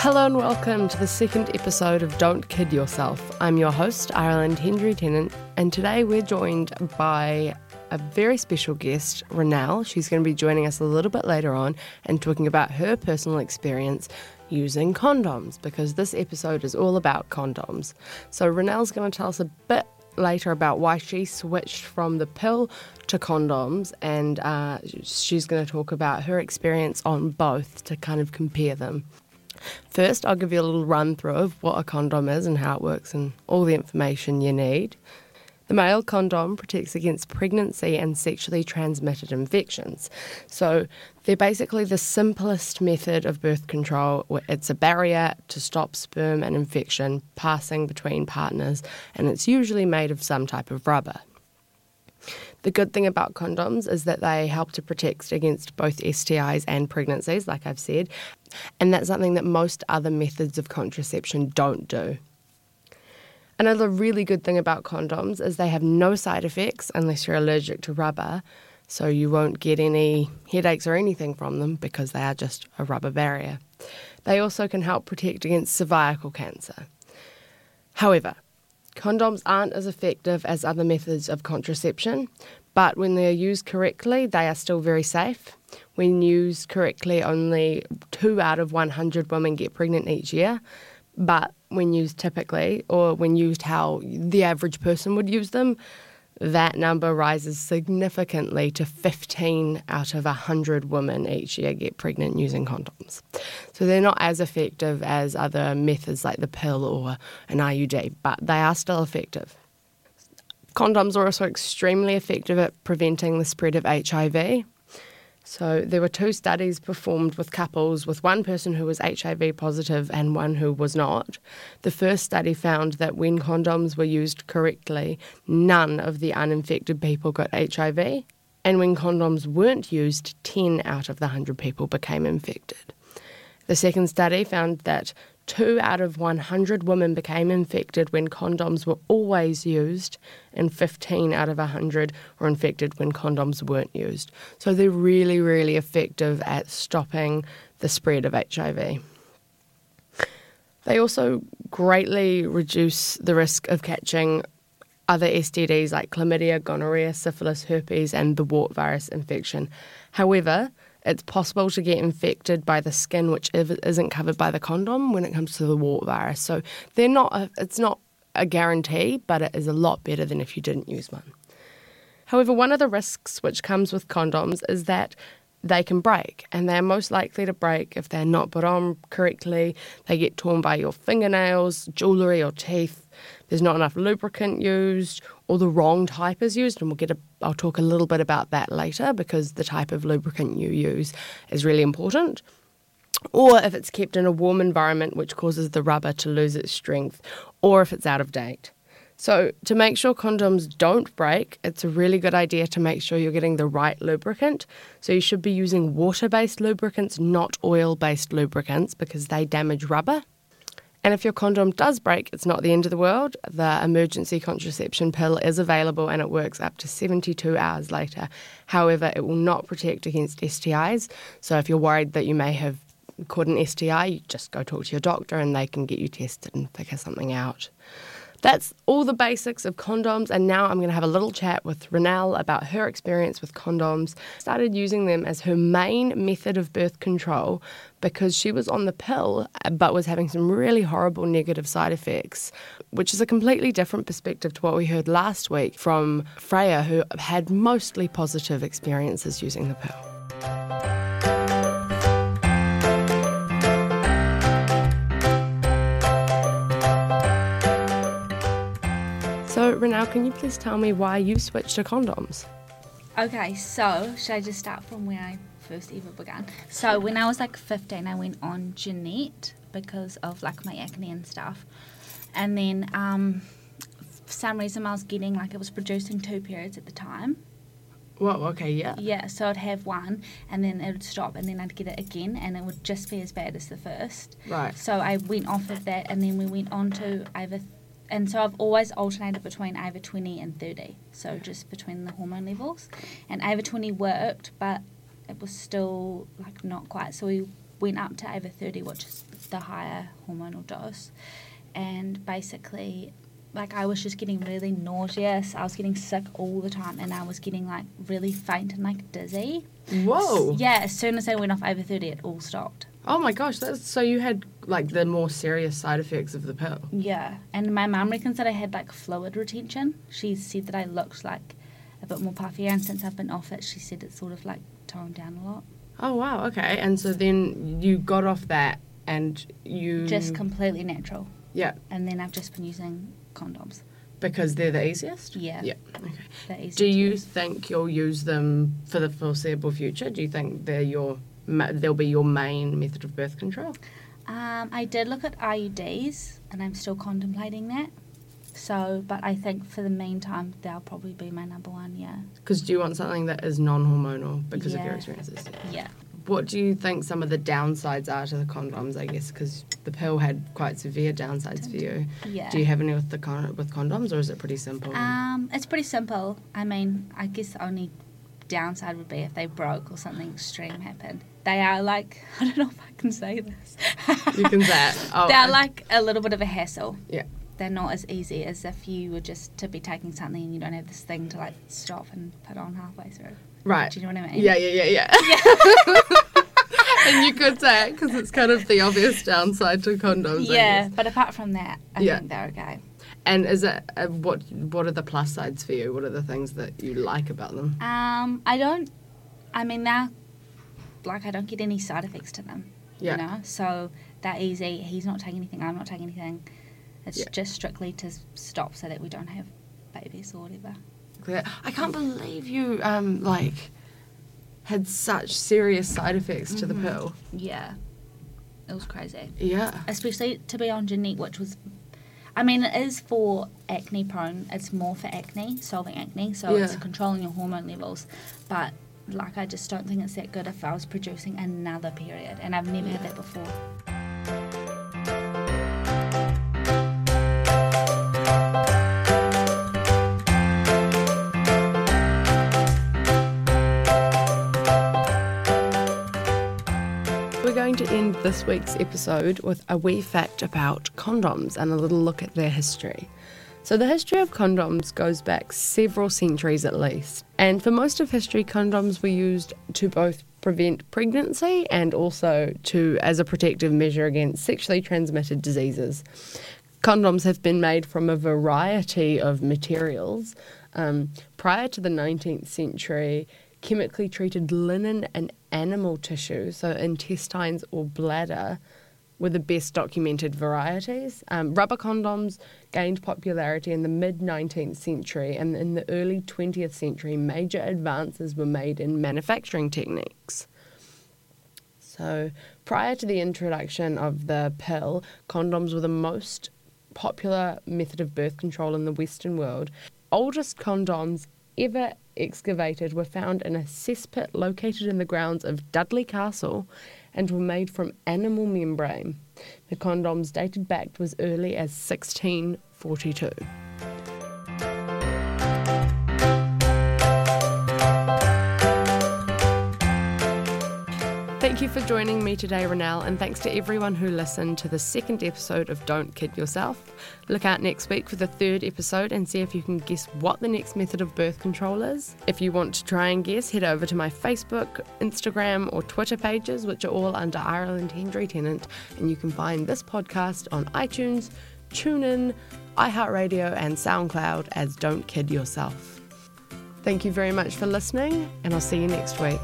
Hello and welcome to the second episode of Don't Kid Yourself. I'm your host, Ireland Hendry Tennant, and today we're joined by a very special guest, Renelle. She's going to be joining us a little bit later on and talking about her personal experience using condoms because this episode is all about condoms. So, Renelle's going to tell us a bit later about why she switched from the pill to condoms, and uh, she's going to talk about her experience on both to kind of compare them. First, I'll give you a little run through of what a condom is and how it works and all the information you need. The male condom protects against pregnancy and sexually transmitted infections. So they're basically the simplest method of birth control. It's a barrier to stop sperm and infection passing between partners, and it's usually made of some type of rubber. The good thing about condoms is that they help to protect against both STIs and pregnancies, like I've said, and that's something that most other methods of contraception don't do. Another really good thing about condoms is they have no side effects unless you're allergic to rubber, so you won't get any headaches or anything from them because they are just a rubber barrier. They also can help protect against cervical cancer. However, condoms aren't as effective as other methods of contraception, but when they are used correctly, they are still very safe. When used correctly, only two out of 100 women get pregnant each year, but when used typically, or when used how the average person would use them, that number rises significantly to 15 out of 100 women each year get pregnant using condoms. So they're not as effective as other methods like the pill or an IUD, but they are still effective. Condoms are also extremely effective at preventing the spread of HIV. So there were two studies performed with couples with one person who was HIV positive and one who was not. The first study found that when condoms were used correctly, none of the uninfected people got HIV. And when condoms weren't used, 10 out of the 100 people became infected. The second study found that two out of 100 women became infected when condoms were always used, and 15 out of 100 were infected when condoms weren't used. So they're really, really effective at stopping the spread of HIV. They also greatly reduce the risk of catching other STDs like chlamydia, gonorrhea, syphilis, herpes, and the wart virus infection. However, it's possible to get infected by the skin which isn't covered by the condom when it comes to the wart virus. So they're not. A, it's not a guarantee, but it is a lot better than if you didn't use one. However, one of the risks which comes with condoms is that they can break, and they're most likely to break if they're not put on correctly. They get torn by your fingernails, jewellery, or teeth there's not enough lubricant used, or the wrong type is used, and we'll get a, I'll talk a little bit about that later because the type of lubricant you use is really important. Or if it's kept in a warm environment, which causes the rubber to lose its strength, or if it's out of date. So, to make sure condoms don't break, it's a really good idea to make sure you're getting the right lubricant. So, you should be using water based lubricants, not oil based lubricants, because they damage rubber. And if your condom does break, it's not the end of the world. The emergency contraception pill is available and it works up to 72 hours later. However, it will not protect against STIs. So if you're worried that you may have caught an STI, you just go talk to your doctor and they can get you tested and figure something out. That's all the basics of condoms, and now I'm going to have a little chat with Renelle about her experience with condoms. Started using them as her main method of birth control because she was on the pill but was having some really horrible negative side effects, which is a completely different perspective to what we heard last week from Freya, who had mostly positive experiences using the pill. So, Renelle, can you please tell me why you switched to condoms? Okay, so should I just start from where I first ever began? So, when I was like 15, I went on Ginet because of like my acne and stuff. And then, um, for some reason, I was getting like it was producing two periods at the time. Well, okay, yeah. Yeah, so I'd have one and then it would stop and then I'd get it again and it would just be as bad as the first. Right. So I went off of that and then we went on to either and so I've always alternated between Ava 20 and 30, so just between the hormone levels. And Ava 20 worked, but it was still like not quite. So we went up to Ava 30, which is the higher hormonal dose, and basically. Like I was just getting really nauseous. I was getting sick all the time, and I was getting like really faint and like dizzy. Whoa. Yeah, as soon as I went off over thirty, it all stopped. Oh my gosh, that's so you had like the more serious side effects of the pill. Yeah, and my mum reckons that I had like fluid retention. She said that I looked like a bit more puffier, and since I've been off it, she said it's sort of like toned down a lot. Oh wow, okay. And so then you got off that and you Just completely natural. Yeah, And then I've just been using condoms. because they're the easiest? Yeah. Yeah. Okay. They're easy Do you use. think you'll use them for the foreseeable future? Do you think they're your they'll be your main method of birth control? Um, I did look at IUDs, and I'm still contemplating that. So, but I think for the meantime, they'll probably be my number one. Yeah. Because do you want something that is non-hormonal because of your experiences? Yeah. What do you think some of the downsides are to the condoms? I guess because the pill had quite severe downsides for you. Yeah. Do you have any with the con- with condoms, or is it pretty simple? Um, it's pretty simple. I mean, I guess only downside would be if they broke or something extreme happened. They are like I don't know if I can say this. you can say it. Oh, They're like a little bit of a hassle. Yeah. They're not as easy as if you were just to be taking something and you don't have this thing to like stop and put on halfway through. right. Do you know what I mean? Yeah, yeah, yeah, yeah. and you could say it because it's kind of the obvious downside to condoms. Yeah, but apart from that, I Yeah. think they're okay. And is it uh, what? What are the plus sides for you? What are the things that you like about them? Um, I don't. I mean, now, like, I don't get any side effects to them. Yeah. You know, so they're easy. He's not taking anything. I'm not taking anything. It's Yeah. just strictly to stop so that we don't have babies or whatever. Clear. I can't believe you um like had such serious side effects to the Mhm. pill. Yeah, it was crazy. Yeah. Especially to be on Ginet, which was. I mean, it is for acne prone. It's more for acne, solving acne. So it's controlling your hormone levels. But like, I just don't think it's that good if I was producing another period, and I've never had that before. To end this week's episode with a wee fact about condoms and a little look at their history. So, the history of condoms goes back several centuries at least. And for most of history, condoms were used to both prevent pregnancy and also to as a protective measure against sexually transmitted diseases. Condoms have been made from a variety of materials. Um, prior to the 19th century, chemically treated linen and animal tissue, so intestines or bladder, were the best documented varieties. Um, rubber condoms gained popularity in the mid 19th century, and in the early 20th century, major advances were made in manufacturing techniques. So, prior to the introduction of the pill, condoms were the most popular method of birth control in the Western world. Oldest condoms ever excavated were found in a cesspit located in the grounds of Dudley Castle and were made from animal membrane. The condoms dated back to as early as 1642. Thank you for joining me today, Renelle, and thanks to everyone who listened to the second episode of Don't Kid Yourself. Look out next week for the third episode and see if you can guess what the next method of birth control is. If you want to try and guess, head over to my Facebook, Instagram, or Twitter pages, which are all under Ireland Hendry Tennant, and you can find this podcast on iTunes, TuneIn, iHeartRadio, and SoundCloud as Don't Kid Yourself. Thank you very much for listening, and I'll see you next week.